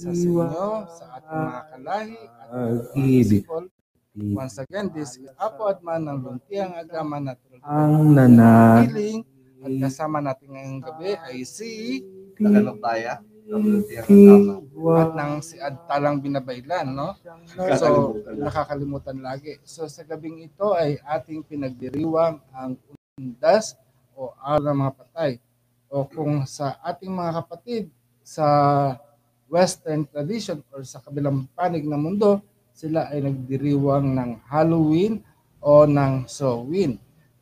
sa inyo, sa ating mga kalahi at mga Pag-ibig. people. Once again, this is Apo Adman ng Luntiang Agama Natural Ang nanag Healing. At kasama natin ngayong gabi ay si Tagalog-Baya, Lumutiang Agama. at ng si Ad Talang Binabaylan, no? So, nakakalimutan lagi. So, sa gabing ito ay ating pinagdiriwang ang undas o araw ng mga patay. O kung sa ating mga kapatid sa Western tradition or sa kabilang panig ng mundo, sila ay nagdiriwang ng Halloween o ng Samhain.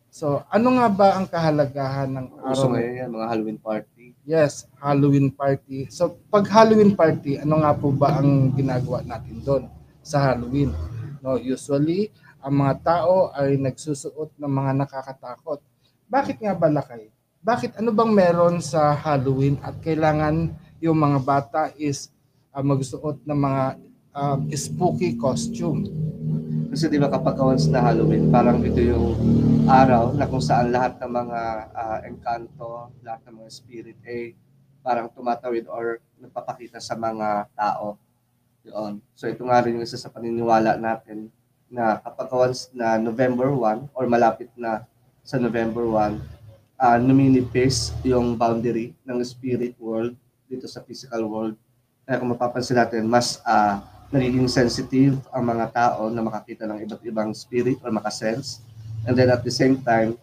So, ano nga ba ang kahalagahan ng araw? ngayon yan, mga Halloween party. Yes, Halloween party. So, pag Halloween party, ano nga po ba ang ginagawa natin doon sa Halloween? No, usually, ang mga tao ay nagsusuot ng mga nakakatakot. Bakit nga ba lakay? Bakit ano bang meron sa Halloween at kailangan yung mga bata is uh, magsuot ng mga um, spooky costume? Kasi di ba kapag once na Halloween, parang ito yung araw na kung saan lahat ng mga ah, engkanto, lahat ng mga spirit ay parang tumatawid or nagpapakita sa mga tao. Yun. So ito nga rin yung isa sa paniniwala natin na kapag once na November 1 or malapit na sa November 1, uh, numinipis yung boundary ng spirit world dito sa physical world. Kaya kung mapapansin natin, mas ah, nagiging sensitive ang mga tao na makakita ng iba't ibang spirit or makasense. And then at the same time,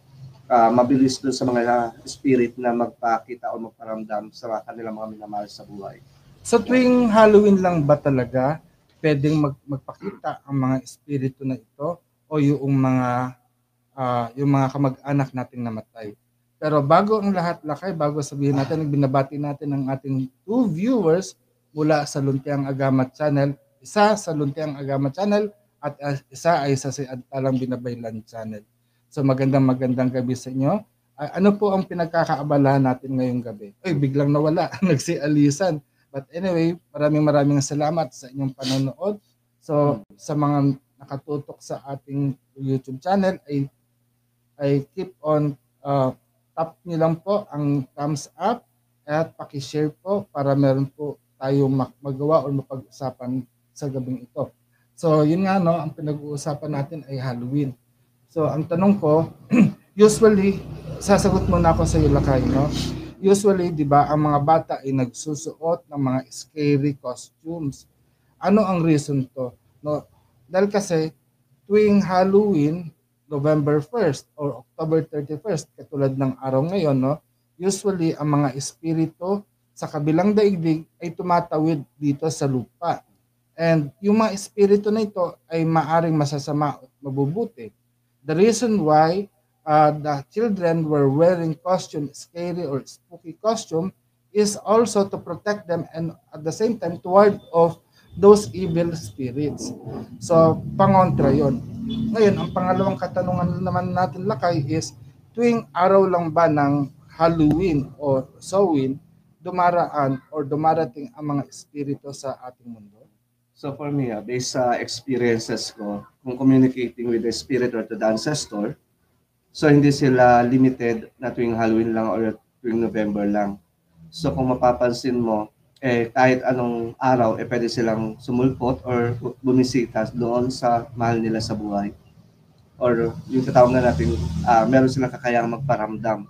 ah, mabilis doon sa mga spirit na magpakita o magparamdam sa kanilang mga minamahal sa buhay. Sa tuwing Halloween lang ba talaga pwedeng mag, magpakita ang mga espiritu na ito o yung mga ah, yung mga kamag-anak nating namatay? Pero bago ang lahat lakay, bago sabihin natin, binabati natin ang ating two viewers mula sa Luntiang Agama Channel. Isa sa Luntiang Agama Channel at ah, isa ay sa si Talang Binabaylan Channel. So magandang magandang gabi sa inyo. Ah, ano po ang pinagkakaabalahan natin ngayong gabi? Ay, biglang nawala, nagsialisan. But anyway, maraming maraming salamat sa inyong panonood. So, sa mga nakatutok sa ating YouTube channel ay ay keep on uh, tap niyo lang po ang thumbs up at paki-share po para meron po tayong magawa o mapag-usapan sa gabing ito. So, yun nga no, ang pinag-uusapan natin ay Halloween. So, ang tanong ko, usually sasagot muna ako sa iyo Lakay, no? Usually, 'di ba, ang mga bata ay nagsusuot ng mga scary costumes. Ano ang reason to? No, dahil kasi tuwing Halloween, November 1st or October 31st, katulad ng araw ngayon, no, usually ang mga espiritu sa kabilang daigdig ay tumatawid dito sa lupa. And yung mga espiritu na ito ay maaring masasama at mabubuti. The reason why uh, the children were wearing costume, scary or spooky costume, is also to protect them and at the same time to ward off those evil spirits. So, pangontra yon. Ngayon, ang pangalawang katanungan naman natin lakay is, tuwing araw lang ba ng Halloween o Samhain, dumaraan or dumarating ang mga espiritu sa ating mundo? So for me, ah, based sa experiences ko, kung communicating with the spirit or to the ancestor, so hindi sila limited na tuwing Halloween lang or tuwing November lang. So kung mapapansin mo, eh kahit anong araw, eh pwede silang sumulpot or bumisita doon sa mahal nila sa buhay. Or yung tatawag na natin, ah, meron silang kakayang magparamdam.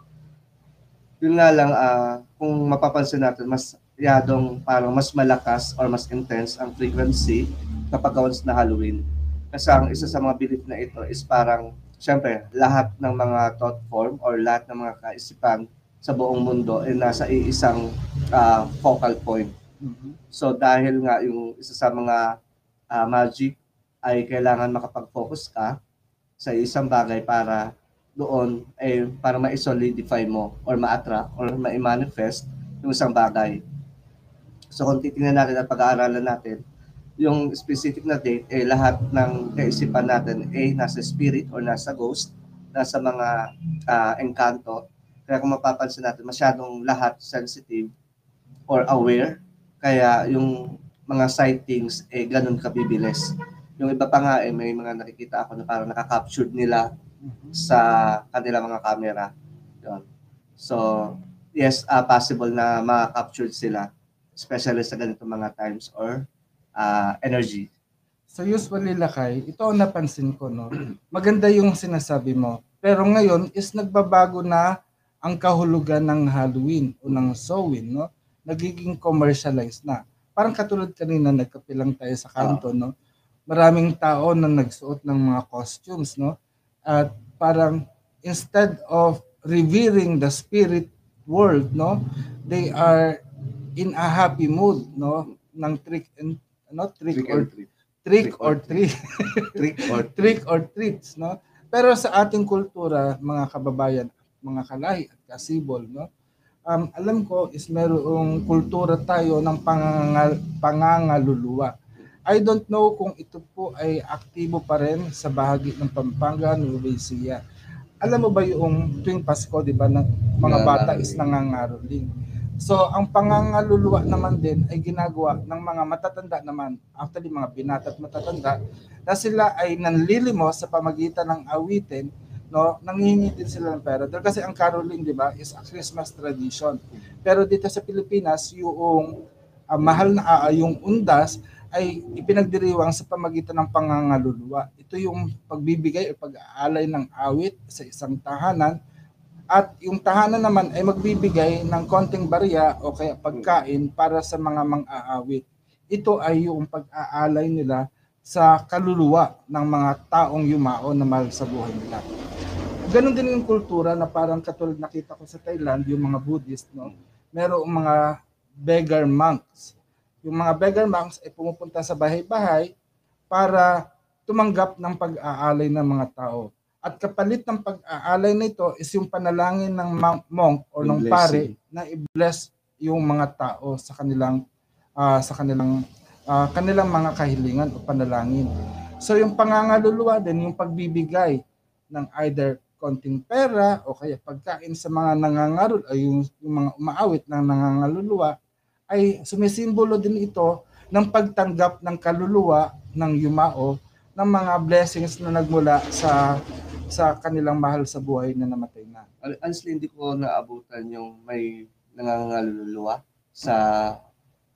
Yun nga lang, ah, kung mapapansin natin, mas yadong parang mas malakas or mas intense ang frequency kapag once na Halloween. Kasi ang isa sa mga belief na ito is parang, syempre, lahat ng mga thought form or lahat ng mga kaisipan sa buong mundo ay nasa iisang ah, focal point. So dahil nga yung isa sa mga ah, magic ay kailangan makapag-focus ka sa isang bagay para doon ay para ma-solidify mo or ma-attract or ma-manifest yung isang bagay. So kung titingnan natin at pag-aaralan natin, yung specific na date, eh lahat ng kaisipan natin eh nasa spirit or nasa ghost, nasa mga ah, engkanto. Kaya kung mapapansin natin, masyadong lahat sensitive or aware. Kaya yung mga sightings eh ganun kabibilis. Yung iba pa nga eh may mga nakikita ako na parang nakaka-captured nila sa kanilang mga camera. Yun. So, yes, ah, possible na ma-captured sila. especially sa ganitong mga times or ah, energy. So usually lakay, ito ang napansin ko no. Maganda yung sinasabi mo. Pero ngayon is nagbabago na ang kahulugan ng Halloween o ng Samhain no. Nagiging commercialized na. Parang katulad kanina nagkapilang tayo sa kanto no. Maraming tao na nagsuot ng mga costumes no. At parang instead of revering the spirit world no, they are in a happy mood no ng trick and ano trick, Trick or treat. trick Trick or or treat Trick or trick or treats no pero sa ating kultura mga kababayan mga kalahi at kasibol no um, alam ko is merong kultura tayo ng pangangal, pangangaluluwa I don't know kung ito po ay aktibo pa rin sa bahagi ng Pampanga, Nueva Ecija. Alam mo ba yung tuwing Pasko, di ba, ng mga bata is nangangaroling. So, ang pangangaluluwa naman din ay ginagawa ng mga matatanda naman, actually mga binata at matatanda, na sila ay nanlilimos sa pamagitan ng awitin, no, nanghihingi din sila ng pera. Dahil kasi ang caroling, di ba, is a Christmas tradition. Pero dito sa Pilipinas, yung ah, mahal na ah, yung undas ay ipinagdiriwang sa pamagitan ng pangangaluluwa. Ito yung pagbibigay o pag-aalay ng awit sa isang tahanan at yung tahanan naman ay magbibigay ng konting barya o kaya pagkain para sa mga mang-aawit. Ito ay yung pag-aalay nila sa kaluluwa ng mga taong yumao na mahal sa buhay nila. Ganon din yung kultura na parang katulad nakita ko sa Thailand, yung mga Buddhist, no? merong mga beggar monks. Yung mga beggar monks ay pumupunta sa bahay-bahay para tumanggap ng pag-aalay ng mga tao. At kapalit ng pag-aalay nito is yung panalangin ng mon- monk o ng pare na i-bless yung mga tao sa kanilang ah, sa kanilang ah, kanilang mga kahilingan o panalangin. So yung pangangaluluwa din yung pagbibigay ng either konting pera o kaya pagkain sa mga nangangarul ay yung, yung mga umaawit ng nangangaluluwa ay sumisimbolo din ito ng pagtanggap ng kaluluwa ng yumao ng mga blessings na nagmula sa sa kanilang mahal sa buhay na namatay na. Hon- honestly, hindi ko naabutan yung may nangangaluluwa sa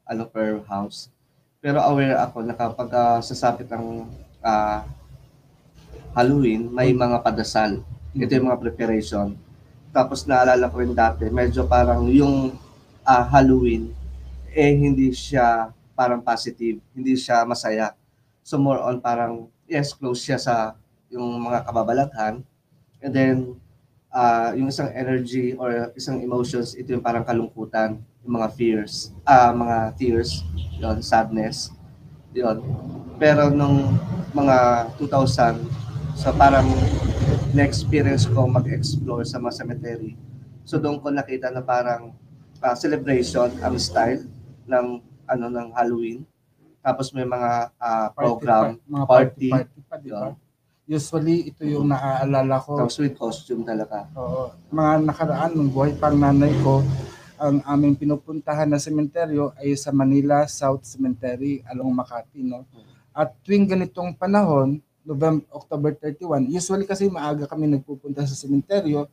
ano house. Pero aware ako na kapag ah, sasapit ang ah, Halloween, may mga padasal. Ito yung mga preparation. Tapos naalala ko rin dati, medyo parang yung ah, Halloween, eh hindi siya parang positive, hindi siya masaya. So more on parang, yes, close siya sa yung mga kababalaghan. And then, ah yung isang energy or isang emotions, ito yung parang kalungkutan, mga fears, ah mga tears, yon sadness, yon. Pero nung mga 2000, so parang na-experience ko mag-explore sa mga cemetery. So doon ko nakita na parang ah, celebration ang style ng ano ng Halloween. Tapos may mga ah, program, pa- mga party, party, party pa, di ba? yun. Usually, ito yung naaalala ko. tapos with costume talaga. Oo. mga nakaraan ng buhay pang nanay ko, ang aming pinupuntahan na sementeryo ay sa Manila South Cemetery along Makati. No? At tuwing ganitong panahon, November, October 31, usually kasi maaga kami nagpupunta sa sementeryo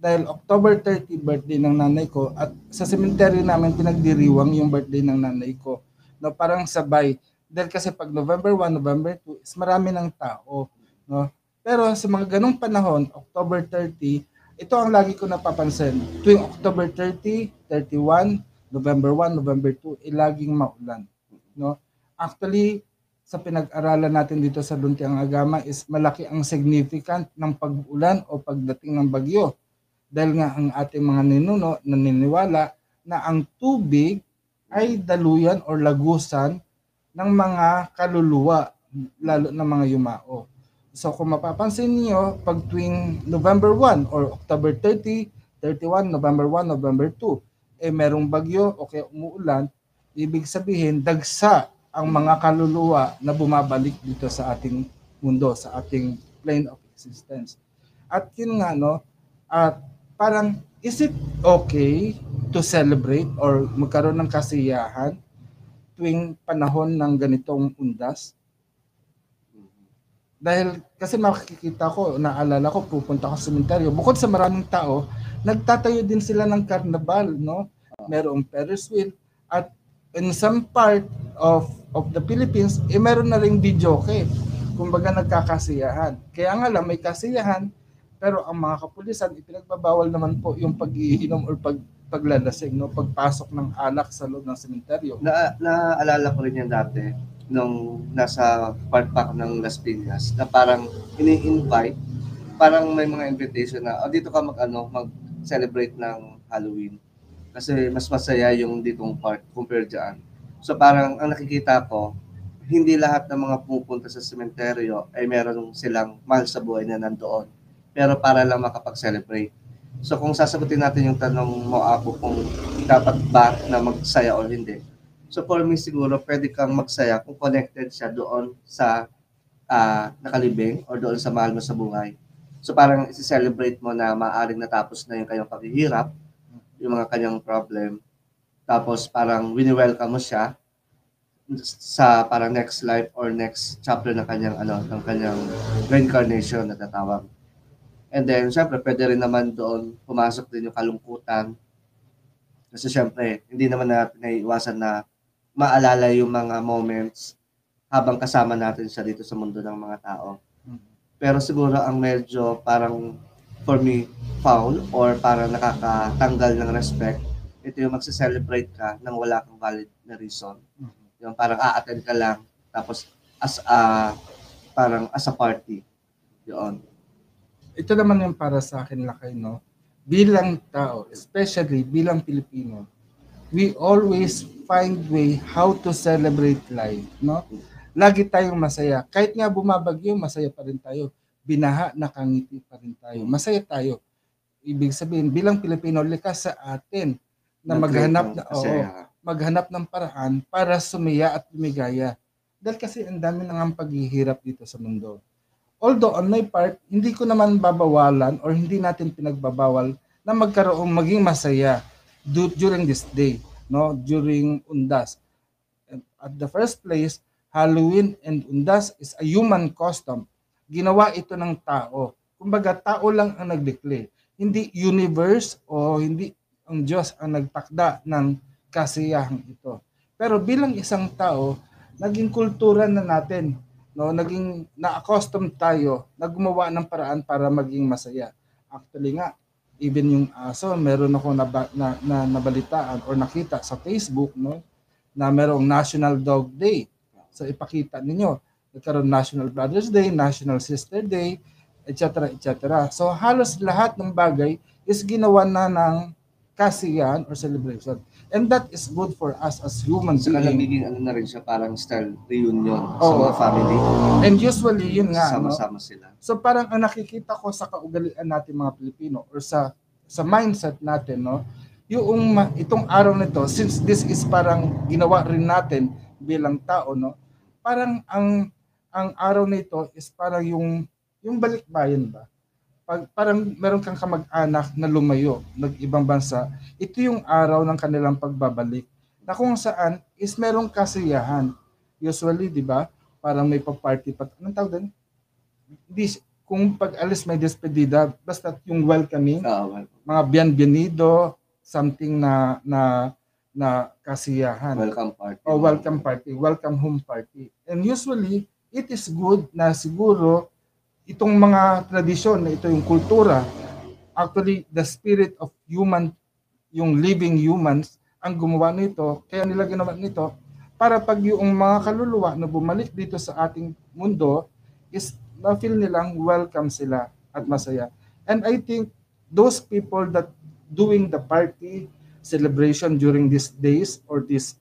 dahil October 30 birthday ng nanay ko at sa sementeryo namin pinagdiriwang yung birthday ng nanay ko. No, parang sabay. Dahil kasi pag November 1, November 2, is marami ng tao. No? Pero sa mga ganong panahon, October 30, ito ang lagi ko napapansin. Tuwing October 30, 31, November 1, November 2, eh, laging maulan. No? Actually, sa pinag-aralan natin dito sa Luntiang Agama is malaki ang significant ng pag-ulan o pagdating ng bagyo. Dahil nga ang ating mga ninuno naniniwala na ang tubig ay daluyan or lagusan ng mga kaluluwa, lalo na mga yumao. So kung mapapansin niyo, pag tuwing November 1 or October 30, 31, November 1, November 2, eh merong bagyo o kaya umuulan, ibig sabihin dagsa ang mga kaluluwa na bumabalik dito sa ating mundo, sa ating plane of existence. At yun nga no, at parang is it okay to celebrate or magkaroon ng kasiyahan tuwing panahon ng ganitong undas? Dahil kasi makikita ko, naalala ko, pupunta ako sa sementeryo. Bukod sa maraming tao, nagtatayo din sila ng karnabal, no? Merong Ferris wheel. At in some part of of the Philippines, eh meron na ring video okay. Kumbaga nagkakasiyahan. Kaya nga lang may kasiyahan, pero ang mga kapulisan ipinagbabawal naman po yung pag-iinom or pag paglalasing, no, pagpasok ng alak sa loob ng sementeryo. Na, naalala ko rin yan dati nung nasa part pa ako ng Las Piñas na parang ini-invite parang may mga invitation na oh, dito ka mag ano mag celebrate ng Halloween kasi mas masaya yung ditong part compare diyan. So parang ang nakikita ko hindi lahat ng mga pumupunta sa sementeryo ay meron silang mahal sa buhay na nandoon pero para lang makapag-celebrate. So kung sasagutin natin yung tanong mo ako kung dapat ba na magsaya o hindi, So for me siguro pwede kang magsaya kung connected siya doon sa uh, nakalibing or doon sa mahal mo sa buhay. So parang isi-celebrate mo na maaring natapos na yung kanyang paghihirap, yung mga kanyang problem. Tapos parang wini-welcome mo siya sa parang next life or next chapter ng kanyang ano ng kanyang reincarnation na tatawag. And then syempre pwede rin naman doon pumasok din yung kalungkutan. Kasi syempre hindi naman natin naiiwasan na maalala yung mga moments habang kasama natin siya dito sa mundo ng mga tao. Pero siguro ang medyo parang for me foul or parang nakakatanggal ng respect, ito yung magse-celebrate ka nang wala kang valid na reason. Yung parang a-attend ka lang tapos as a parang as a party. Yun. Ito naman yung para sa akin lakay no. Bilang tao, especially bilang Pilipino, we always find way how to celebrate life, no? Lagi tayong masaya. Kahit nga bumabagyo, masaya pa rin tayo. Binaha, nakangiti pa rin tayo. Masaya tayo. Ibig sabihin, bilang Pilipino, likas sa atin na maghanap na oo, maghanap ng paraan para sumiya at lumigaya. Dahil kasi ang dami nang paghihirap dito sa mundo. Although on my part, hindi ko naman babawalan or hindi natin pinagbabawal na magkaroon maging masaya do, during this day, no, during Undas. At the first place, Halloween and Undas is a human custom. Ginawa ito ng tao. Kumbaga, tao lang ang nag-declare. Hindi universe o hindi ang Diyos ang nagtakda ng kasiyahan ito. Pero bilang isang tao, naging kultura na natin, no, naging na-accustom tayo na gumawa ng paraan para maging masaya. Actually nga, even yung aso, meron ako na, na, na nabalitaan or nakita sa Facebook no na merong National Dog Day. So ipakita ninyo, nagkaroon National Brothers Day, National Sister Day, etc. etc. So halos lahat ng bagay is ginawa na ng kasiyahan or celebration. And that is good for us as human Saka beings. nagiging ano na rin siya, parang style reunion sa Oo. mga family. And usually, yun nga, no? Sama-sama sila. So parang ang nakikita ko sa kaugalian natin mga Pilipino or sa sa mindset natin, no? Yung ma- itong araw nito, since this is parang ginawa rin natin bilang tao, no? Parang ang ang araw nito is parang yung yung balikbayan ba? Pag, parang meron kang kamag-anak na lumayo, nag-ibang bansa, ito yung araw ng kanilang pagbabalik. Na kung saan is merong kasiyahan. Usually, di ba? Parang may pa-party pa. Anong tawag doon? Kung pag-alis may despedida, basta yung welcoming, Oo, well, mga bienvenido, something na na na kasiyahan. welcome party. o welcome party, welcome home party. And usually, it is good na siguro itong mga tradisyon na ito yung kultura, actually the spirit of human, yung living humans, ang gumawa nito, kaya nila ginawa nito, para pag yung mga kaluluwa na bumalik dito sa ating mundo, is na-feel nilang welcome sila at masaya. And I think those people that doing the party celebration during these days or this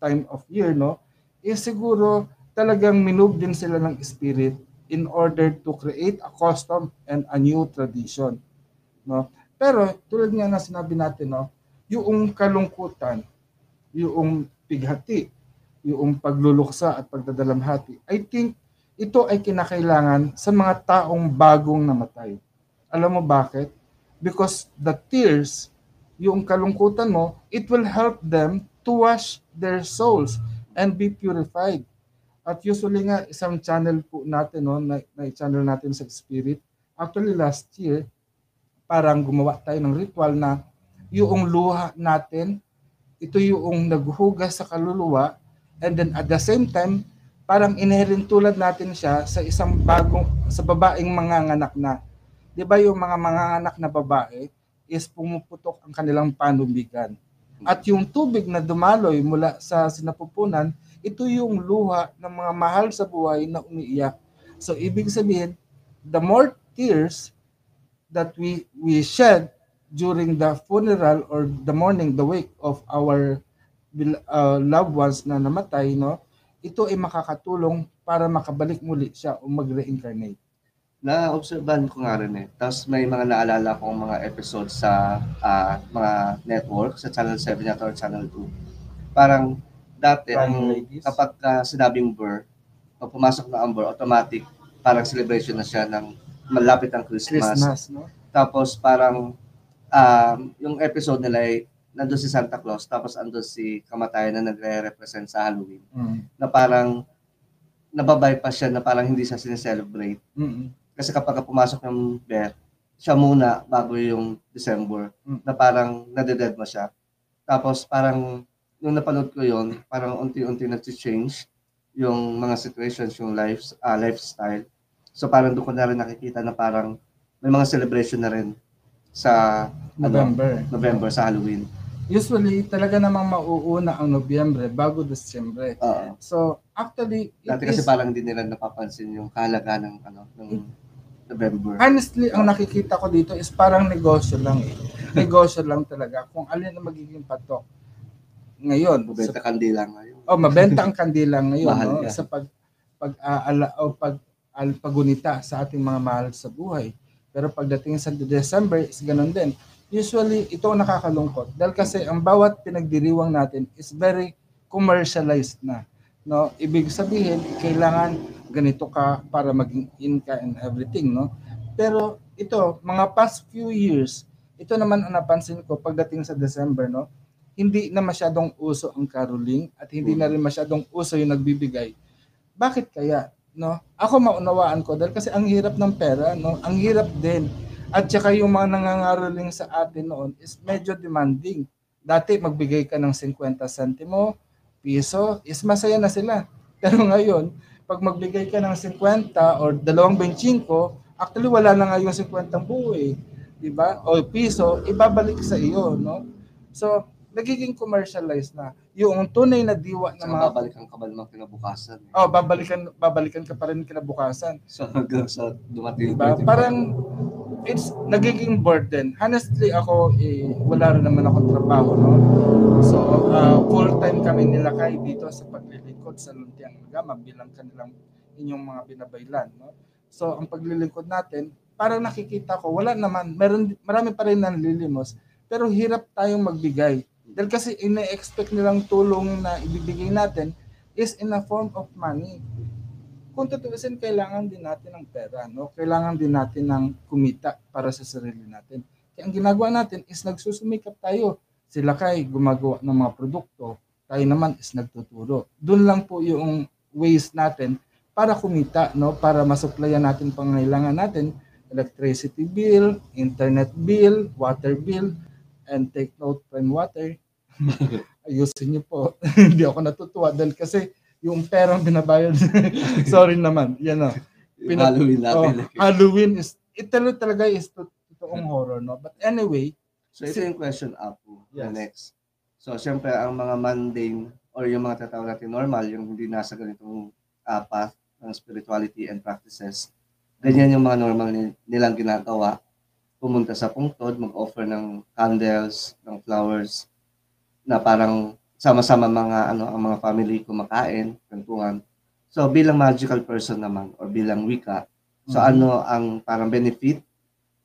time of year, no, is siguro talagang minove din sila ng spirit in order to create a custom and a new tradition. No? Pero tulad nga na sinabi natin, no, yung kalungkutan, yung pighati, yung pagluluksa at pagdadalamhati, I think ito ay kinakailangan sa mga taong bagong namatay. Alam mo bakit? Because the tears, yung kalungkutan mo, it will help them to wash their souls and be purified. At usually nga, isang channel po natin, no, na, na channel natin sa Spirit, actually last year, parang gumawa tayo ng ritual na yung luha natin ito yung naghuhugas sa kaluluwa and then at the same time parang inherent tulad natin siya sa isang bagong sa babaeng manganganak na. 'di ba yung mga manganganak na babae is pumuputok ang kanilang panubigan at yung tubig na dumaloy mula sa sinapupunan ito yung luha ng mga mahal sa buhay na umiiyak so ibig sabihin the more tears that we we shed during the funeral or the mourning, the wake of our uh, loved ones na namatay, no? Ito ay makakatulong para makabalik muli siya o mag-reincarnate. Na-obserban ko nga rin eh. Tapos may mga naalala kong mga episodes sa ah, mga network, sa Channel 7 yata or Channel 2. Parang dati, ang, kapag ah, sinabing Burr, o pumasok na ang Burr, automatic, parang celebration na siya ng malapit ang Christmas. Christmas, no? Tapos parang um, yung episode nila ay nandun si Santa Claus, tapos andun si kamatayan na nagre-represent sa Halloween. Mm. Na parang nababay pa siya na parang hindi siya sineselebrate. Mm. Kasi kapag pumasok ng Beth, siya muna bago yung December, Mm. na parang nadeded mo siya. Tapos parang nung napanood ko yon parang unti-unti nag-change yung mga situations, yung life, ah, lifestyle. So parang doon ko na rin nakikita na parang may mga celebration na rin sa November. November sa Halloween. Usually, talaga namang mauuna ang Nobyembre bago Desyembre. Oo. So, actually, it Dati kasi is- parang hindi nila napapansin yung kahalaga ng ano ng November. honestly, ang nakikita ko dito is parang negosyo lang eh. Negosyo lang talaga kung alin ang magiging patok. Ngayon, sa Bubenta kandila ngayon. Oh, mabenta ang kandila ngayon Mahal no? sa pag pag aala o pag al, pagunita sa ating mga mahal sa buhay. Pero pagdating sa December is ganun din. Usually ito ang nakakalungkot dahil kasi ang bawat pinagdiriwang natin is very commercialized na. No, ibig sabihin kailangan ganito ka para maging in ka and everything, no? Pero ito, mga past few years, ito naman ang napansin ko pagdating sa December, no? Hindi na masyadong uso ang caroling at hindi na rin masyadong uso yung nagbibigay. Bakit kaya? No? Ako maunawaan ko dahil kasi ang hirap ng pera, no? Ang hirap din. At saka yung mga nangangaroling sa atin noon is medyo demanding. Dati magbigay ka ng 50 sentimo, piso, is masaya na sila. Pero ngayon, pag magbigay ka ng 50 or 2.25, actually wala na nga yung 50 buo eh. 'Di ba? O piso, ibabalik sa iyo, no? So, nagiging commercialized na. Yung tunay na diwa Saka mga babalikan ka ba naman kinabukasan? Eh. Oh, babalikan babalikan ka pa rin kinabukasan. So hanggang sa dumating Diba? yung 25. Parang it's nagiging burden. Honestly, ako eh, wala rin naman akong trabaho, no? So, uh, full-time kami nila kay dito sa paglilingkod sa Luntiang Agama bilang kanilang inyong mga binabaylan, no? So, ang paglilingkod natin, parang nakikita ko, wala naman, meron, marami pa rin nanlilimos, pero hirap tayong magbigay. Dahil kasi ine-expect nilang tulong na ibibigay natin is in a form of money kung tutuusin, kailangan din natin ng pera, no? Kailangan din natin ng kumita para sa sarili natin. Kaya ang ginagawa natin is nagsusumikap tayo. Sila kay gumagawa ng mga produkto, tayo naman is nagtuturo. Doon lang po yung ways natin para kumita, no? Para masuplayan natin pangailangan natin, electricity bill, internet bill, water bill, and take note prime water. Ayusin niyo po. Hindi ako natutuwa dahil kasi yung perang binabayad. Sorry naman. Yan na. Yung Pinag- Halloween Oh, natin. Halloween is, ito talaga is to- totoong horror, no? But anyway, So ito yung question up Yes. next. So syempre ang mga mundane or yung mga tatawag natin normal, yung hindi nasa ganitong uh, path ng spirituality and practices, ganyan yung mga normal ni- nilang ginagawa. Pumunta sa pungtod, mag-offer ng candles, ng flowers, na parang sama-sama mga ano ang mga family kumakain, kwentuhan. So bilang magical person naman or bilang wika, so Mhm. ano ang parang benefit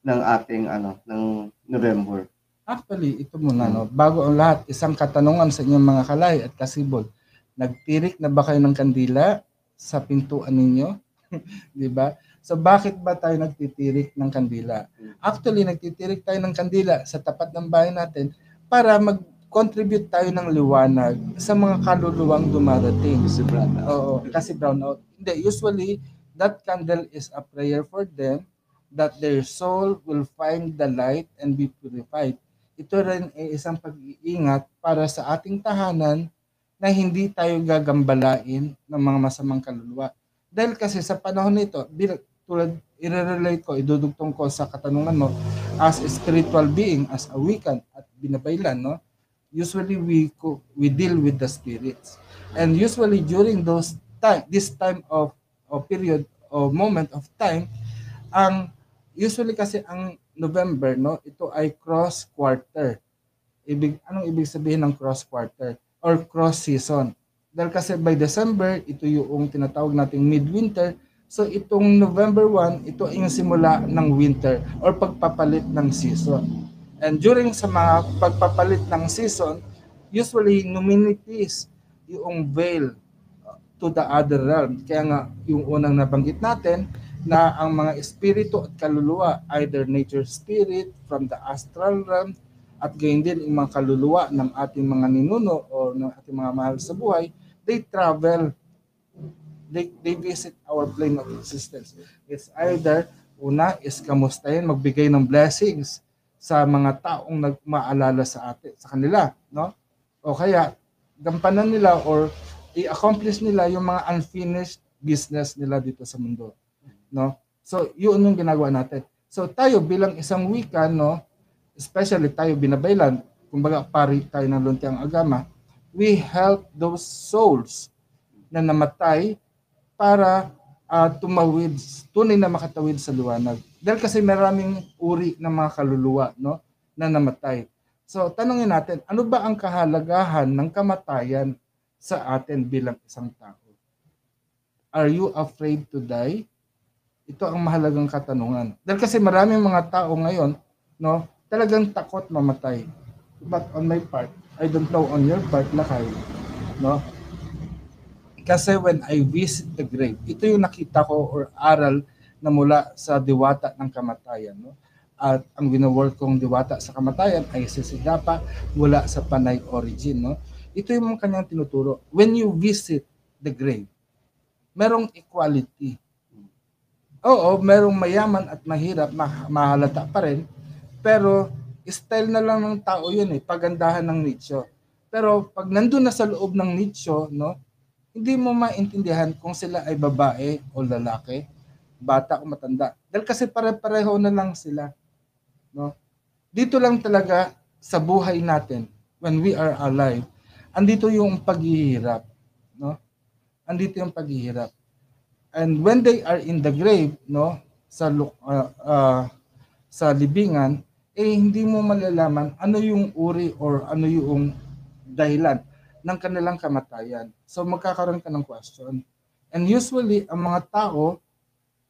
ng ating ano ng November? actually, ito muna, no? Bago ang lahat, isang katanungan sa inyong mga kalay at kasibol. Nagtirik na ba kayo ng kandila sa pintuan ninyo? Di ba? So bakit ba tayo nagtitirik ng kandila? Actually, nagtitirik tayo ng kandila sa tapat ng bahay natin para mag-contribute tayo ng liwanag sa mga kaluluwang dumarating. Si Brad. Oo, kasi brown out. Hindi, usually, that candle is a prayer for them that their soul will find the light and be purified. ito rin ay isang pag-iingat para sa ating tahanan na hindi tayo gagambalain ng mga masamang kaluluwa. Dahil kasi sa panahon nito, tulad i-relate ko, idudugtong ko sa katanungan mo, as a spiritual being, as a Wiccan at binabaylan, no? Usually we we deal with the spirits. And usually during those time, this time of, of period or moment of time, ang usually kasi ang November, no, ito ay cross quarter. Ibig anong ibig sabihin ng cross quarter or cross season? Dahil kasi by December, ito yung tinatawag nating midwinter. So itong November 1, ito yung simula ng winter or pagpapalit ng season. And during sa mga pagpapalit ng season, usually numinities yung veil to the other realm. Kaya nga yung unang nabanggit natin na ang mga espiritu at kaluluwa, either nature spirit from the astral realm at gayon din yung mga kaluluwa ng ating mga ninuno o ng ating mga mahal sa buhay, they travel they, they visit our plane of existence. It's either, una is kamustahin, magbigay ng blessings sa mga taong nagmaalala sa atin, sa kanila, no? O kaya, gampanan nila or i-accomplish nila yung mga unfinished business nila dito sa mundo, no? So, yun yung ginagawa natin. So, tayo bilang isang wika, no, especially tayo binabaylan, kumbaga pari tayo ng luntiang agama, we help those souls na namatay para ah, tumawid, tunay na makatawid sa liwanag. Dahil kasi maraming uri ng mga kaluluwa no, na namatay. So, tanongin natin, ano ba ang kahalagahan ng kamatayan sa atin bilang isang tao? Are you afraid to die? Ito ang mahalagang katanungan. Dahil kasi maraming mga tao ngayon, no, talagang takot mamatay. But on my part, I don't know on your part, Lakay, no, kasi when I visit the grave, ito yung nakita ko or aral na mula sa diwata ng kamatayan. No? At ang winawork kong diwata sa kamatayan ay si Sidapa mula sa Panay origin. No? Ito yung kanyang tinuturo. When you visit the grave, merong equality. Oo, merong mayaman at mahirap, ma- mahalata pa rin. Pero style na lang ng tao yun eh, pagandahan ng nicho. Pero pag nandun na sa loob ng nicho, no, hindi mo maintindihan kung sila ay babae o lalaki, bata o matanda. Dahil kasi pare-pareho na lang sila. No? Dito lang talaga sa buhay natin, when we are alive, andito yung paghihirap. No? Andito yung paghihirap. And when they are in the grave, no, sa ah, ah, sa libingan, eh hindi mo malalaman ano yung uri or ano yung dahilan ng kanilang kamatayan. So magkakaroon ka ng question. And usually, ang mga tao,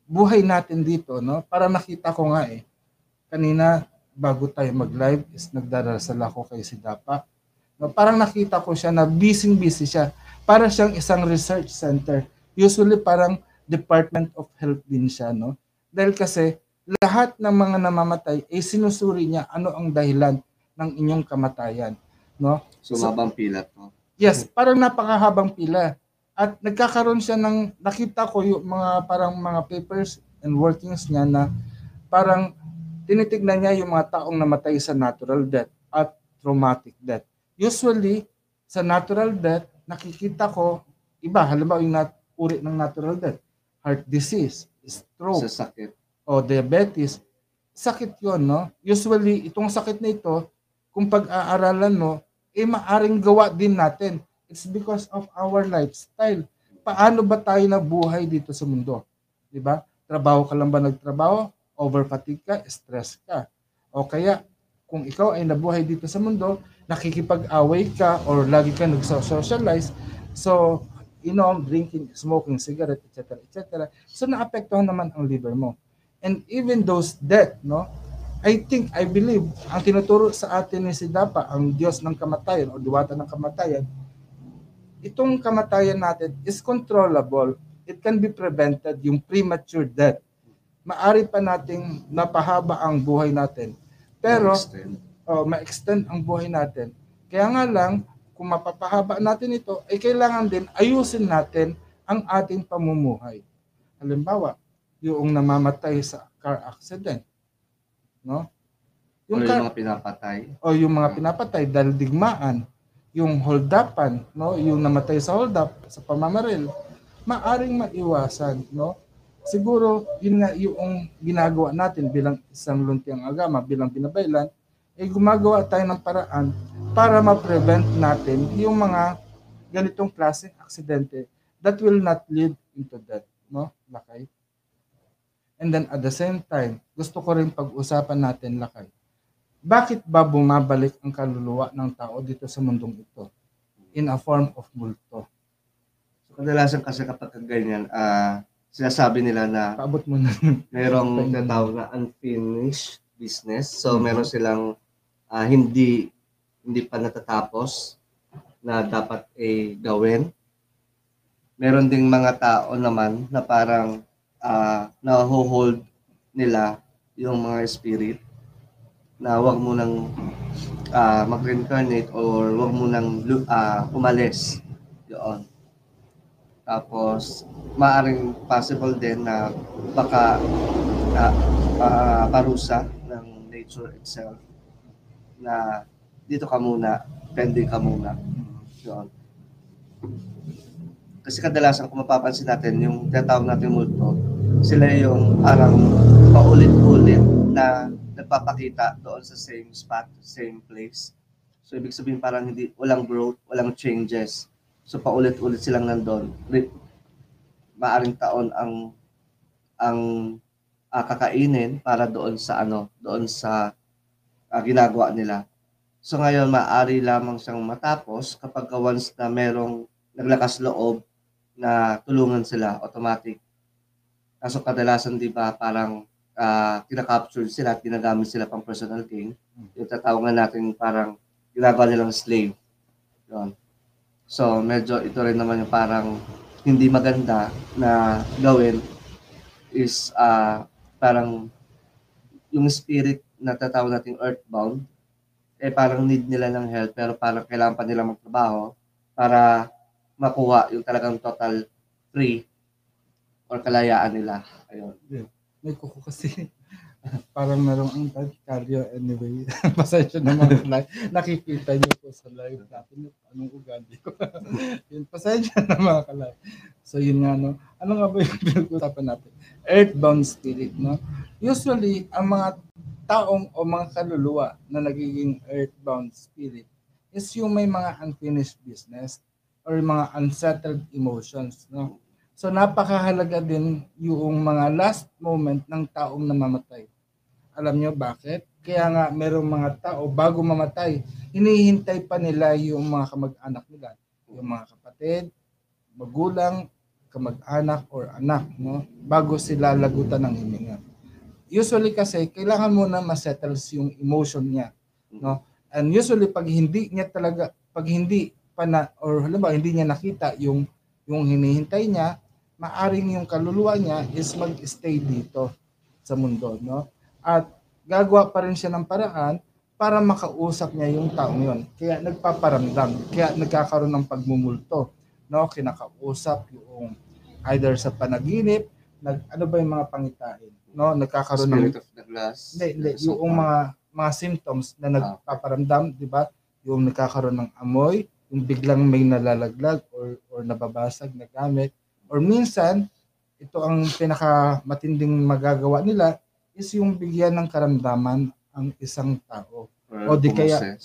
buhay natin dito, no? Para nakita ko nga eh, kanina, bago tayo mag-live, is nagdarasal ako kay si Dapa. No, parang nakita ko siya na busy-busy siya. Para siyang isang research center. Usually parang Department of Health din siya, no? Dahil kasi lahat ng mga namamatay ay sinusuri niya ano ang dahilan ng inyong kamatayan, no? Sumabang pila to. Yes, parang napakahabang pila. At nagkakaroon siya ng, nakita ko yung mga parang mga papers and workings niya na parang tinitignan niya yung mga taong namatay sa natural death at traumatic death. Usually, sa natural death, nakikita ko, iba, halimbawa yung nat- uri ng natural death, heart disease, stroke, Sa sakit. o diabetes, sakit yon no? Usually, itong sakit na ito, kung pag-aaralan mo, eh maaring gawa din natin. It's because of our lifestyle. Paano ba tayo nabuhay dito sa mundo? Di ba? Trabaho ka lang ba nagtrabaho? Over-fatigue ka? Stress ka? O kaya, kung ikaw ay nabuhay dito sa mundo, nakikipag-away ka or lagi ka nag-socialize, so, inom, drinking, smoking, cigarette, etc., etc. So, naapektuhan naman ang liver mo. And even those death, no? I think, I believe, ang tinuturo sa atin ni Sidapa, ang Diyos ng kamatayan o diwata ng kamatayan, itong kamatayan natin is controllable. It can be prevented, yung premature death. Maari pa nating napahaba ang buhay natin. Pero, Extend. oh, ma-extend ang buhay natin. Kaya nga lang, kung mapapahaba natin ito, ay kailangan din ayusin natin ang ating pamumuhay. Halimbawa, yung namamatay sa car accident, no? Yung yung ka- mga pinapatay. o yung mga pinapatay dahil digmaan, yung holdapan, no, yung namatay sa holdap sa pamamaril, maaring maiwasan, no? Siguro yun nga yung ginagawa natin bilang isang luntiang agama, bilang binabaylan, eh gumagawa tayo ng paraan para ma-prevent natin yung mga ganitong klaseng aksidente that will not lead into death, no? Lakay. And then at the same time, gusto ko rin pag-usapan natin, Lakay, bakit ba bumabalik ang kaluluwa ng tao dito sa mundong ito in a form of multo? So, kadalasan kasi kapag ganyan, ah sinasabi nila na Paabot mo na. merong tinatawag na unfinished business. So, meron silang ah, hindi hindi pa natatapos na dapat eh gawin. Meron ding mga tao naman na parang ah, na-hold nila yung mga spirit na wag mo nang ah, mag-reincarnate or wag mo nang ah, umalis. Yun. Tapos, maaring possible din na baka na ah, parusa ng nature itself na dito ka muna, pending ka muna. Yun. Kasi kadalasan kung mapapansin natin, yung tinatawag natin multo, sila yung parang paulit-ulit na nagpapakita doon sa same spot, same place. So ibig sabihin parang hindi walang growth, walang changes. So paulit-ulit silang nandun. Re- Maaring taon ang ang ah, kakainin para doon sa ano, doon sa ah, ginagawa nila. So ngayon maaari lamang siyang matapos kapag ka once na merong naglakas loob na tulungan sila automatic. Kaso kadalasan 'di ba parang ah, kinakapture sila, at ginagamit sila pang personal gain. Yung tatawag na natin parang ginagawa nilang slave. Yun. So medyo ito rin naman yung parang hindi maganda na gawin is ah parang yung spirit na tatawag nating earthbound eh parang need nila ng help pero parang kailangan pa nila magtrabaho para makuha yung talagang total free or kalayaan nila. Ayun. May kuko kasi. Parang merong ang cardio anyway. Pasensya na mga live. Nakikita niyo po sa live natin yung anong ugali ko. yun, pasensya na mga kalay. So yun nga no. Ano nga ba yung pinag-usapan natin? Earthbound spirit, no? Usually, ang mga taong o mga kaluluwa na nagiging earthbound spirit is yung may mga unfinished business or mga unsettled emotions, no? So napakahalaga din yung mga last moment ng taong namamatay. Alam nyo bakit? Kaya nga merong mga tao bago mamatay, hinihintay pa nila yung mga kamag-anak nila. Yung mga kapatid, magulang, kamag-anak or anak, no? Bago sila lagutan ng hininga. Usually kasi kailangan mo na ma-settles yung emotion niya, no? And usually pag hindi niya talaga pag hindi pa na or halimbawa hindi niya nakita yung yung hinihintay niya, maaring yung kaluluwa niya is mag-stay dito sa mundo, no? At gagawa pa rin siya ng paraan para makausap niya yung taong yon. Kaya nagpaparamdam, kaya nagkakaroon ng pagmumulto, no? Kinakausap yung either sa panaginip, nag ano ba yung mga pangitain, no? Nagkakaroon ng Spirit of the glass. hindi, hindi. So, Yung mga, mga symptoms na nagpaparamdam, di ba? Yung nagkakaroon ng amoy, yung biglang may nalalaglag or, or nababasag na gamit. Or minsan, ito ang pinakamatinding magagawa nila is yung bigyan ng karamdaman ang isang tao. or o di kaya-.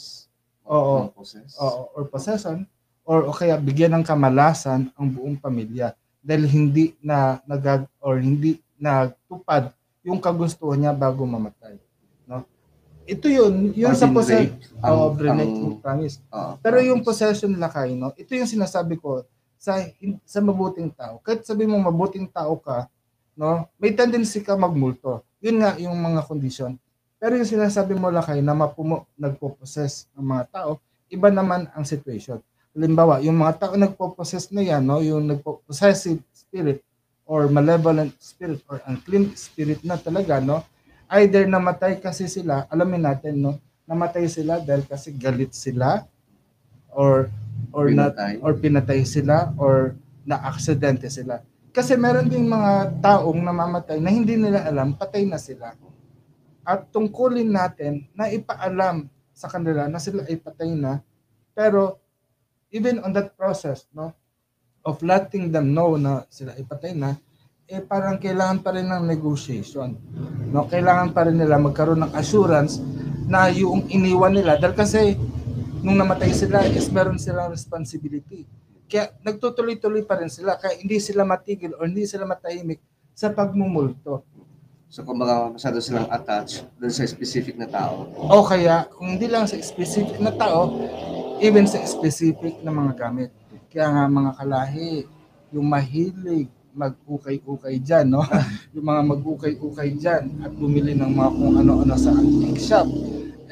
Oo. Possess. o, or possession or o kaya bigyan ng kamalasan ang buong pamilya dahil hindi na nagag or hindi nagtupad yung kagustuhan niya bago mamatay no ito yun yun Or sa possession oh, ang- promise Oo, pero yung possession lakay no ito yung sinasabi ko sa sa mabuting tao. Kahit sabi mo mabuting tao ka no may tendency ka magmulto. Yun nga yung mga kondisyon. Pero yung sinasabi mo lakay na mapumo nagpo-possess ng mga tao iba naman ang situation. Halimbawa yung mga tao nagpo-possess na yan no yung nagpo-possessive spirit or malevolent spirit or unclean spirit na talaga no either namatay kasi sila alamin natin no namatay sila dahil kasi galit sila or or not Pinatay. or pinatay sila or na aksidente sila. Kasi meron ding mga taong namamatay na hindi nila alam patay na sila. at tungkulin natin na ipaalam sa kanila na sila ay patay na pero even on that process no of letting them know na sila ay patay na eh parang kailangan pa rin ng negotiation no kailangan pa rin nila magkaroon ng assurance na yung iniwan nila dahil kasi nung namatay sila is meron silang responsibility kaya nagtutuloy-tuloy pa rin sila kaya hindi sila matigil or hindi sila matahimik sa pagmumulto So, kumbaga, masyado silang attached dun sa specific na tao. O kaya, kung hindi lang sa specific na tao, even sa specific na mga gamit. Kaya nga mga kalahi, yung mahilig mag-ukay-ukay dyan, no? yung mga mag-ukay-ukay dyan at bumili ng mga kung ano-ano sa antique shop,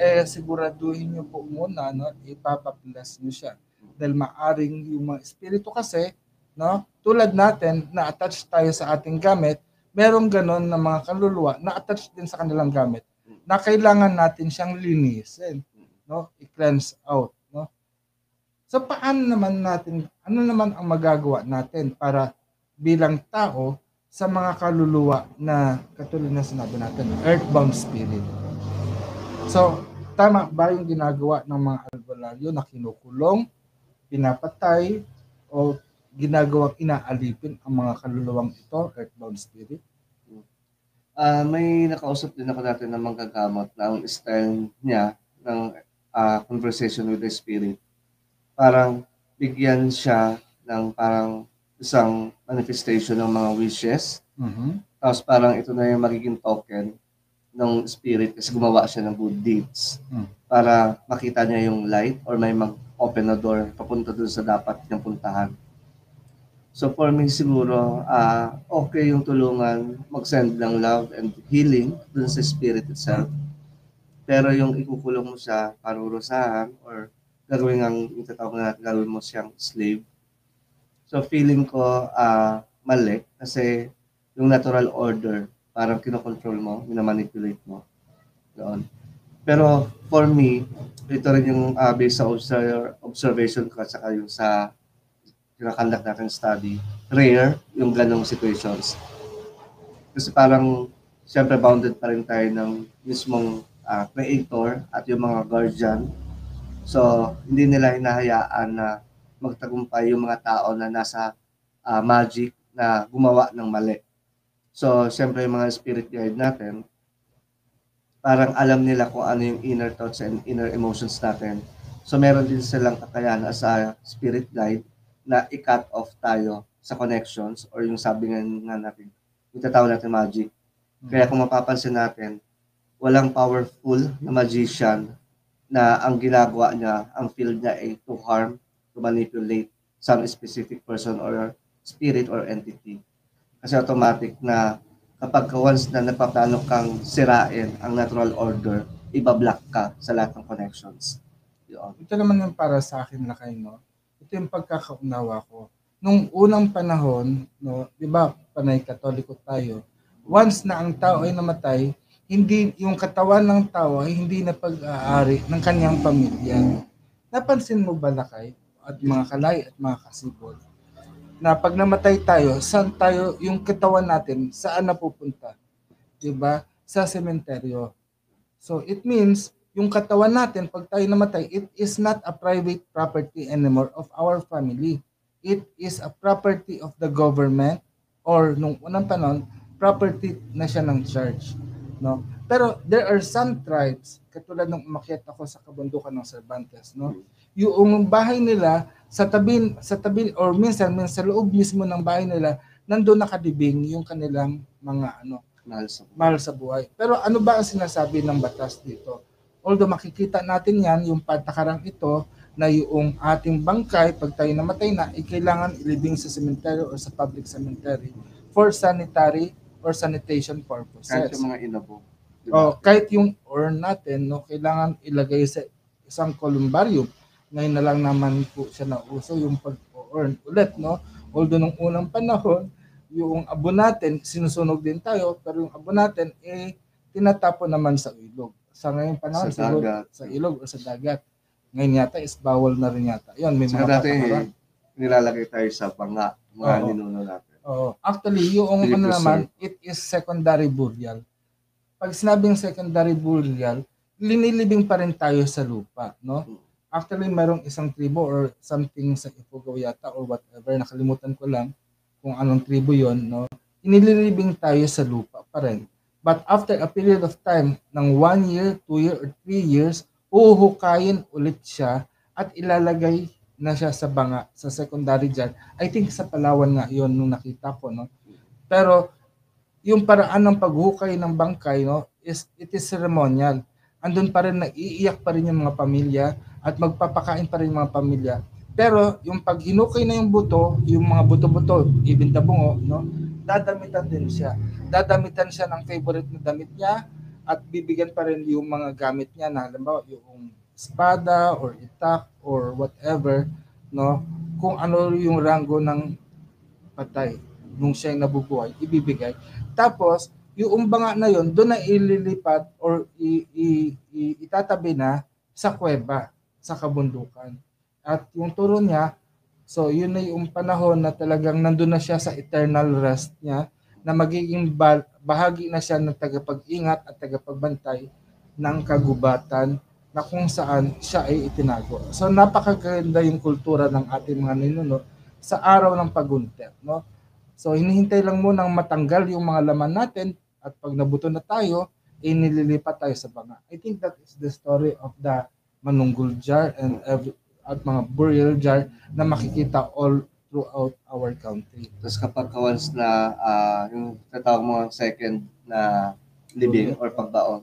eh siguraduhin nyo po muna, no? Ipapaplas nyo siya. Dahil maaring yung mga espiritu kasi, no? Tulad natin, na-attach tayo sa ating gamit, merong ganon na mga kaluluwa na attached din sa kanilang gamit na kailangan natin siyang linisin, no? I-cleanse out, no? So paano naman natin, ano naman ang magagawa natin para bilang tao sa mga kaluluwa na katulad na sinabi natin, earthbound spirit. So, tama ba yung ginagawa ng mga albularyo na kinukulong, pinapatay, o ginagawang inaalipin ang mga kaluluwang ito, earthbound spirit? Ah, may nakausap din ako natin ng manggagamot na ang style niya ng ah, conversation with the spirit. Parang bigyan siya ng parang isang manifestation ng mga wishes. Mhm. Tapos parang ito na yung magiging token ng spirit kasi gumawa siya ng good deeds. Hmm. Para makita niya yung light or may mag-open na door papunta dun sa dapat niyang puntahan. So for me siguro, ah okay yung tulungan mag-send ng love and healing dun sa spirit itself. Pero yung ikukulong mo siya, parurusahan, or gagawin ang yung tatawag na natin, gagawin mo siyang slave. So feeling ko ah mali kasi yung natural order, parang kinokontrol mo, minamanipulate mo. Doon. Pero for me, ito rin yung ah, based sa obser- observation ko at saka yung sa kinakandak natin study, rare yung ganong situations. Kasi parang, siyempre bounded pa rin tayo ng mismong ah, creator at yung mga guardian. So, hindi nila hinahayaan na magtagumpay yung mga tao na nasa ah, magic na gumawa ng mali. So, siyempre yung mga spirit guide natin, parang alam nila kung ano yung inner thoughts and inner emotions natin. So, meron din silang kakayahan as a spirit guide na i-cut off tayo sa connections or yung sabi nga, nga natin, yung natin magic. Kaya kung mapapansin natin, walang powerful na magician na ang ginagawa niya, ang field niya ay to harm, to manipulate some specific person or spirit or entity. Kasi automatic na kapag ka once na nagpaplano kang sirain ang natural order, ibablock ka sa lahat ng connections. Yun. ito naman yung para sa akin na kayo, no? Ito yung pagkakaunawa ko. Nung unang panahon, no, di ba, panay katoliko tayo, once na ang tao ay namatay, hindi yung katawan ng tao ay hindi na pag-aari ng kanyang pamilya. Napansin mo ba lakay at mga kalay at mga kasibol na pag namatay tayo, saan tayo, yung katawan natin, saan napupunta? Di ba? Sa sementeryo. So it means yung katawan natin pag tayo namatay, it is not a private property anymore of our family. It is a property of the government or nung unang panahon, property na siya ng church. No? Pero there are some tribes, katulad nung umakyat ako sa kabundukan ng Cervantes, no? Yung bahay nila sa tabi sa tabi or minsan, minsan sa loob mismo ng bahay nila, nandoon nakadibing yung kanilang mga ano, Mahal sa mahal sa buhay. Pero ano ba ang sinasabi ng batas dito? Although makikita natin yan, yung patakarang ito, na yung ating bangkay, pag tayo namatay na, ay kailangan ilibing sa cemetery or sa public cemetery for sanitary or sanitation kahit purposes. yung mga inabo. Di O, ba? kahit yung urn natin, no, kailangan ilagay sa isang columbarium. Ngayon na lang naman po siya na uso yung pag-urn ulit, no? Although nung unang panahon, yung abo natin, sinusunog din tayo, pero yung abo natin, eh, tinatapon naman sa ilog. Sa ngayong panahon, Sa siguro, dagat. sa ilog o sa dagat. Ngayon yata is bawal na rin yata. Yun, may Saka mga dati, patakaran. nilalagay tayo sa banga, mga Oo. ninuno natin. Oo. Actually, yung ano naman, it is secondary burial. pag sinabing secondary burial, linilibing pa rin tayo sa lupa, no? Actually, mayroong isang tribo or something sa Ifugao yata or whatever, nakalimutan ko lang kung anong tribo yon, no? Inililibing tayo sa lupa pa rin. But after a period of time, ng one year, two year, or three years, uhukayin ulit siya at ilalagay na siya sa banga, sa secondary dyan. I think sa Palawan nga yon nung nakita ko, no? Pero yung paraan ng paghukay ng bangkay, no, is it is ceremonial. Andun pa rin, naiiyak pa rin yung mga pamilya at magpapakain pa rin mga pamilya. Pero yung pag hinukay na yung buto, yung mga buto-buto, even the bungo, no, dadamitan din siya. Dadamitan siya ng favorite na damit niya at bibigyan pa rin yung mga gamit niya na halimbawa yung espada or itak or whatever, no, kung ano yung rango ng patay nung siya nabubuhay, ibibigay. Tapos, yung banga na yon doon na ililipat or i, i, i, itatabi na sa kuweba, sa kabundukan. At yung turo niya, so yun na yung panahon na talagang nandun na siya sa eternal rest niya, na magiging ba- bahagi na siya ng tagapag-ingat at tagapagbantay ng kagubatan na kung saan siya ay itinago. So napakaganda yung kultura ng ating mga ninuno sa araw ng pagunter, no? So hinihintay lang munang matanggal yung mga laman natin at pag nabuto na tayo, eh nililipat tayo sa banga. I think that is the story of the manunggul jar and every, at mga burial jar na makikita all throughout our country. Tapos kapag ka once na ah, yung tatawag mo ang second na living or pagbaon,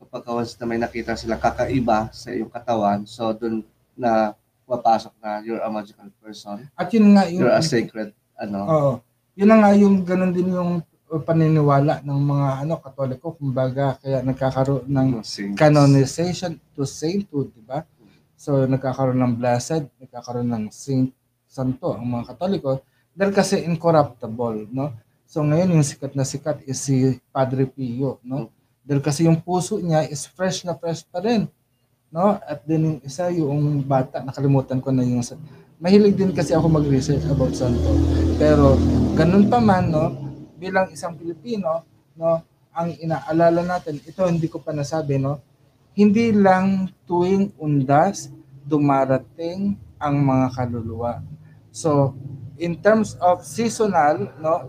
kapag ka once na may nakita sila kakaiba sa iyong katawan, so dun na papasok na you're a magical person, At yun nga yung you're a sacred, ano, Oo. Yun na nga yung ganun din yung paniniwala ng mga ano Katoliko kumbaga kaya nagkakaroon ng saints. canonization to sainthood, di ba? So nagkakaroon ng blessed, nagkakaroon ng saint santo ang mga Katoliko dahil kasi incorruptible, no? So ngayon yung sikat na sikat is si Padre Pio, no? Dahil kasi yung puso niya is fresh na fresh pa rin, no? At din yung isa yung bata, nakalimutan ko na yung mahilig din kasi ako mag-research about santo. Pero ganun pa man, no? Bilang isang Pilipino, no? Ang inaalala natin, ito hindi ko pa nasabi, no? Hindi lang tuwing undas dumarating ang mga kaluluwa. So, in terms of seasonal, no,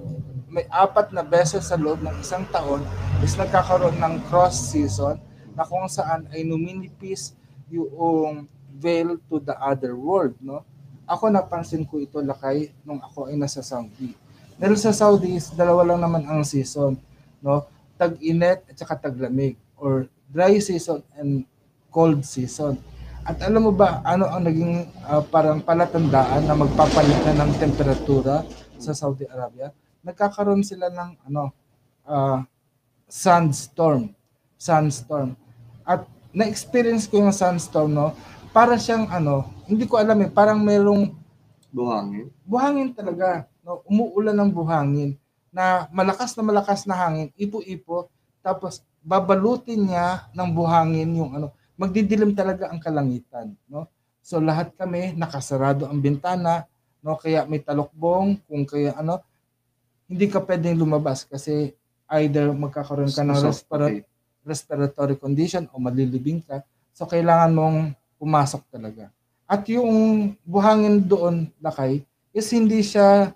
may apat na beses sa loob ng isang taon is nagkakaroon ng cross season na kung saan ay numinipis yung veil to the other world, no? Ako napansin ko ito lakay nung ako ay nasa Saudi. Dahil sa Saudi, is dalawa lang naman ang season, no? Tag-init at saka taglamig or dry season and cold season. At alam mo ba ano ang naging ah, parang palatandaan na magpapalit na ng temperatura sa Saudi Arabia? Nagkakaroon sila ng ano ah, sandstorm. Sandstorm. At na-experience ko yung sandstorm, no? Para siyang ano, hindi ko alam eh, parang merong buhangin. buhangin talaga. No? Umuulan ng buhangin na malakas na malakas na hangin, ipo-ipo, tapos babalutin niya ng buhangin yung ano, magdidilim talaga ang kalangitan, no? So lahat kami nakasarado ang bintana, no? Kaya may talokbong, kung kaya ano, hindi ka pwedeng lumabas kasi either magkakaroon ka ng respira- Suffocate. respiratory condition o malilibing ka. So kailangan mong pumasok talaga. At yung buhangin doon, lakay, is hindi siya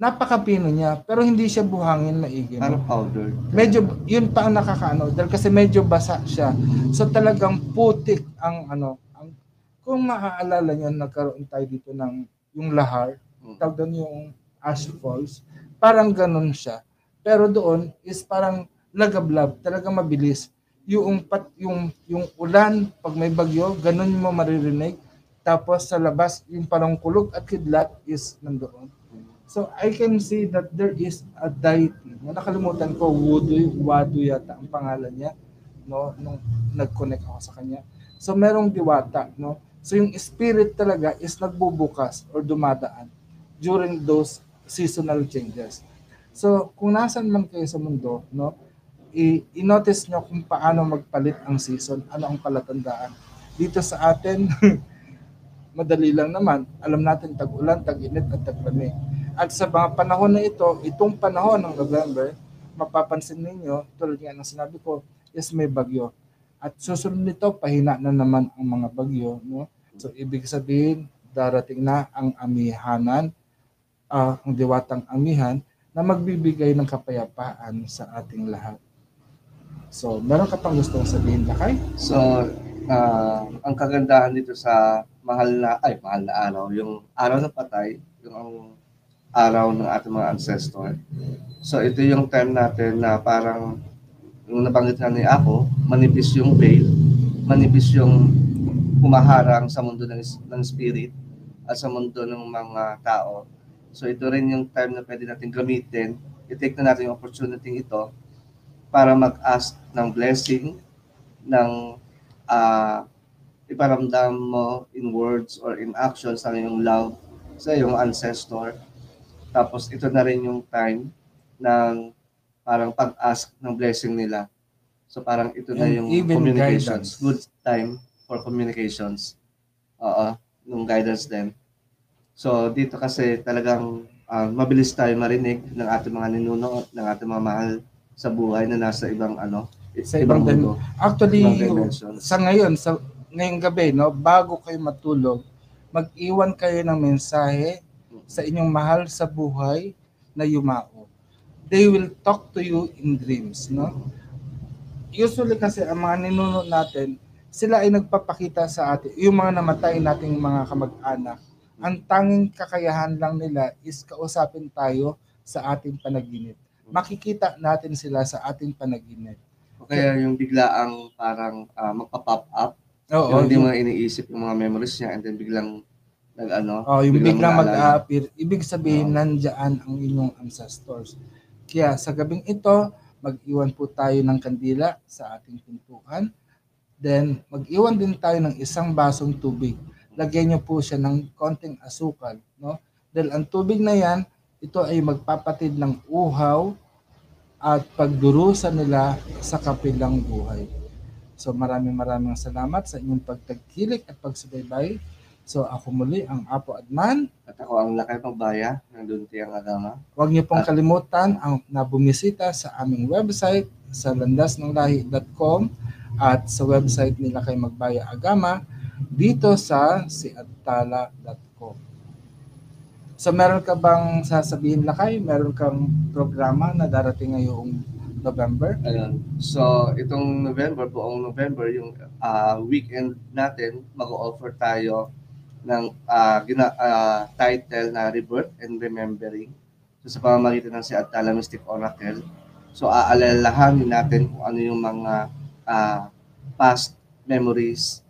napakapino niya, pero hindi siya buhangin maigi. Parang powder. medyo yun pa ang nakakaano dahil kasi medyo basa siya. So talagang putik ang ano, ang kung maaalala niyo nagkaroon tayo dito ng yung lahar, Mm. tawag doon yung ash falls, parang ganun siya. Pero doon is parang lagablab, talagang mabilis. Yung pat yung yung ulan pag may bagyo, ganun mo maririnig. Tapos sa labas, yung parang kulog at kidlat is nandoon. So I can see that there is a deity. No, nakalimutan ko, Wudu, Wadu yata ang pangalan niya, no, nung nag-connect ako sa kanya. So merong diwata, no. So yung spirit talaga is nagbubukas or dumadaan during those seasonal changes. So kung nasan man kayo sa mundo, no, i-notice nyo kung paano magpalit ang season, ano ang palatandaan. Dito sa atin, madali lang naman. Alam natin tag-ulan, tag-init at taglamig. At sa mga panahon na ito, itong panahon ng November, mapapansin ninyo, tulad nga ng sinabi ko, is may bagyo. At susunod nito, pahina na naman ang mga bagyo. No? So, ibig sabihin, darating na ang amihanan, ah, ang diwatang amihan, na magbibigay ng kapayapaan sa ating lahat. So, meron ka pang gustong sabihin, Lakay? So, ah, ang kagandahan dito sa mahal na, ay, mahal na araw, yung araw ng patay, yung ang araw ng ating mga ancestor. So, ito yung time natin na parang, yung nabanggit na ni ako, manipis yung veil, manipis yung humaharang sa mundo ng, ng spirit at sa mundo ng mga tao. So, ito rin yung time na pwede natin gamitin. I-take na natin yung opportunity ito para mag-ask ng blessing, ng ah iparamdam mo in words or in actions ang iyong love sa iyong ancestor. Tapos ito na rin yung time ng parang pag-ask ng blessing nila. So parang ito na And yung even communications. guidance. Good time for communications. Oo, yung guidance din. So dito kasi talagang ah, mabilis tayo marinig ng ating mga ninuno, ng ating mga mahal sa buhay na nasa ibang ano, Sa ibang ibang mundo, Actually, ibang sa ngayon, sa ngayong gabi, no, bago kayo matulog, mag-iwan kayo ng mensahe sa inyong mahal sa buhay na yumao. They will talk to you in dreams, no? Usually kasi ang mga ninuno natin, sila ay nagpapakita sa atin, yung mga namatay nating mga kamag-anak, ang tanging kakayahan lang nila is kausapin tayo sa ating panaginip. Makikita natin sila sa ating panaginip. O kaya yung biglaang parang ah, magpa-pop up, Oo, yung hindi mo iniisip yung mga memories niya and then biglang nag-ano, Oh, yung biglang maalala. mag-a-appear, ibig sabihin Oo. nandiyan ang inyong ancestors. Kaya sa gabing ito, mag-iwan po tayo ng kandila sa ating pintuan. Then, mag-iwan din tayo ng isang basong tubig. Lagyan niyo po siya ng konting asukal. No? Dahil ang tubig na yan, ito ay magpapatid ng uhaw at pagdurusa nila sa kapilang buhay. So maraming maraming salamat sa inyong pagtagkilik at pagsubaybay. So ako muli ang Apo Adman. At ako ang lakay pagbaya ng Duntiang Agama. Huwag niyo pong Ah. kalimutan ang na bumisita sa aming website sa landasnonglahi.com at sa website nila kay Magbaya Agama dito sa siadtala.com. So meron ka bang sasabihin lakay? Meron kang programa na darating ngayong November? Ayun. So, itong November, buong November, yung ah, weekend natin, mag-offer tayo ng ah, gina, ah, title na Rebirth and Remembering. So, sa pamamagitan ng si Atala Mystic Oracle. So, aalalahanin natin kung ano yung mga ah, past memories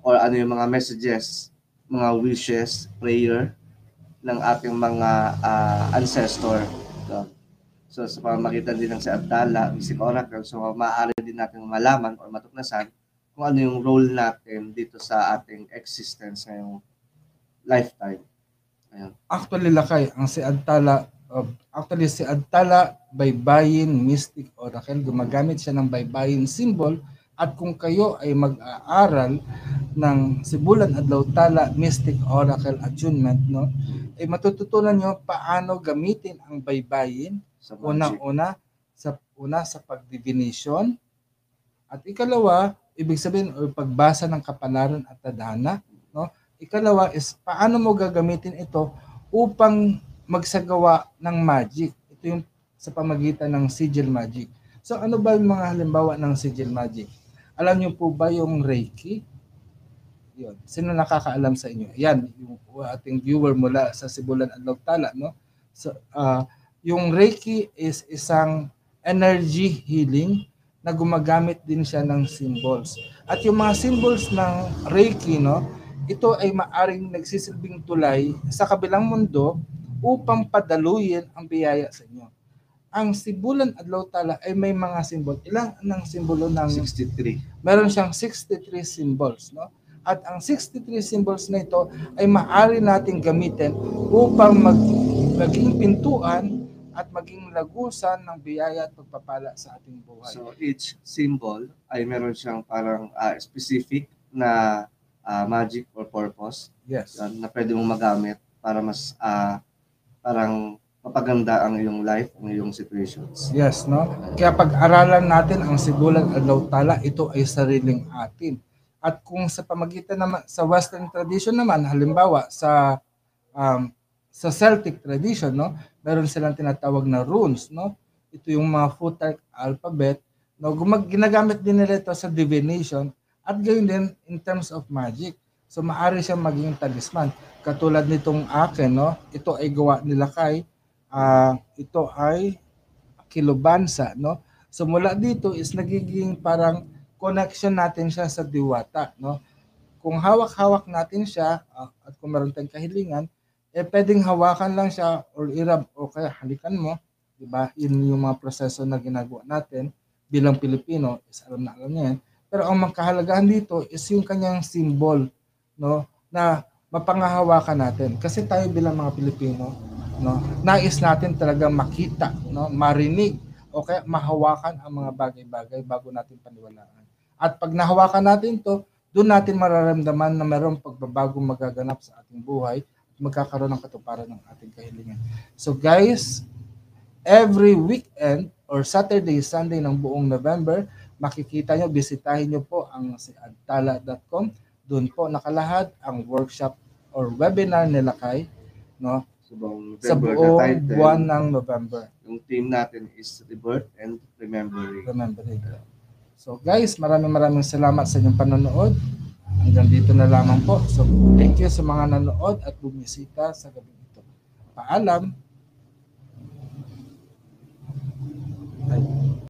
or ano yung mga messages, mga wishes, prayer ng ating mga ah, ancestor. So, So sa pamamagitan din ng si Abdala, Mystic Oracle, so maaari din natin malaman or matuklasan kung ano yung role natin dito sa ating existence ngayong lifetime. Ayun. Actually lakay, ang si Adtala, uh, actually si Adtala Baybayin Mystic Oracle, gumagamit siya ng baybayin symbol at kung kayo ay mag-aaral ng Sibulan Adlaw Tala Mystic Oracle Attunement, no, ay matututunan nyo paano gamitin ang baybayin unang-una sa una sa pagdivination at ikalawa ibig sabihin o pagbasa ng kapalaran at tadhana no? Ikalawa is paano mo gagamitin ito upang magsagawa ng magic? Ito yung sa pamagitan ng sigil magic. So ano ba yung mga halimbawa ng sigil magic? Alam niyo po ba yung reiki? Yun. Sino nakakaalam sa inyo? Yan yung ating viewer mula sa Sibulan Adlaw Tala no? So ah, yung Reiki is isang energy healing na gumagamit din siya ng symbols. At yung mga symbols ng Reiki, no, ito ay maaring nagsisilbing tulay sa kabilang mundo upang padaluyin ang biyaya sa inyo. Ang Sibulan Adlaw Tala ay may mga symbol. Ilang ng simbolo ng 63. meron siyang 63 symbols, no? At ang 63 symbols na ito ay maaari nating gamitin upang mag, maging pintuan at maging lagusan ng biyaya at pagpapala sa ating buhay. So each symbol ay meron siyang parang ah, specific na ah, magic or purpose yes. yan, na pwede mong magamit para mas ah, parang mapaganda ang iyong life, ang iyong situations. Yes, no? Kaya pag-aralan natin ang sigulang adlaw tala, ito ay sariling atin. At kung sa pamagitan naman sa western tradition naman, halimbawa sa um, sa Celtic tradition, no? Meron silang tinatawag na runes, no? Ito yung mga Futhark alphabet, no? Gumag ginagamit din nila ito sa divination at gayon din in terms of magic. So maari siyang maging talisman. Katulad nitong akin, no? Ito ay gawa nila kay ah, ito ay kilobansa, no? So mula dito is nagiging parang connection natin siya sa diwata, no? Kung hawak-hawak natin siya ah, at kung meron tayong kahilingan, eh pwedeng hawakan lang siya or irab o kaya halikan mo, 'di ba? Yun yung mga proseso na ginagawa natin bilang Pilipino, is alam na alam niya yan. Pero ang magkahalagahan dito is yung kanyang symbol, no? Na mapangahawakan natin. Kasi tayo bilang mga Pilipino, no? Nais natin talaga makita, no? Marinig o kaya mahawakan ang mga bagay-bagay bago natin paniwalaan. At pag nahawakan natin to, doon natin mararamdaman na mayroong pagbabago magaganap sa ating buhay magkakaroon ng katuparan ng ating kahilingan. So guys, every weekend or Saturday, Sunday ng buong November, makikita nyo, bisitahin nyo po ang si adtala.com. Doon po nakalahad ang workshop or webinar nila kay no, So, buong sa November, the buong title, buwan ng November. yung theme natin is Rebirth and Remembering. Remember it. So guys, maraming maraming salamat sa inyong panonood. Hanggang dito na lamang po. So thank you sa mga nanood at bumisita sa gabi ito. Paalam. Ay.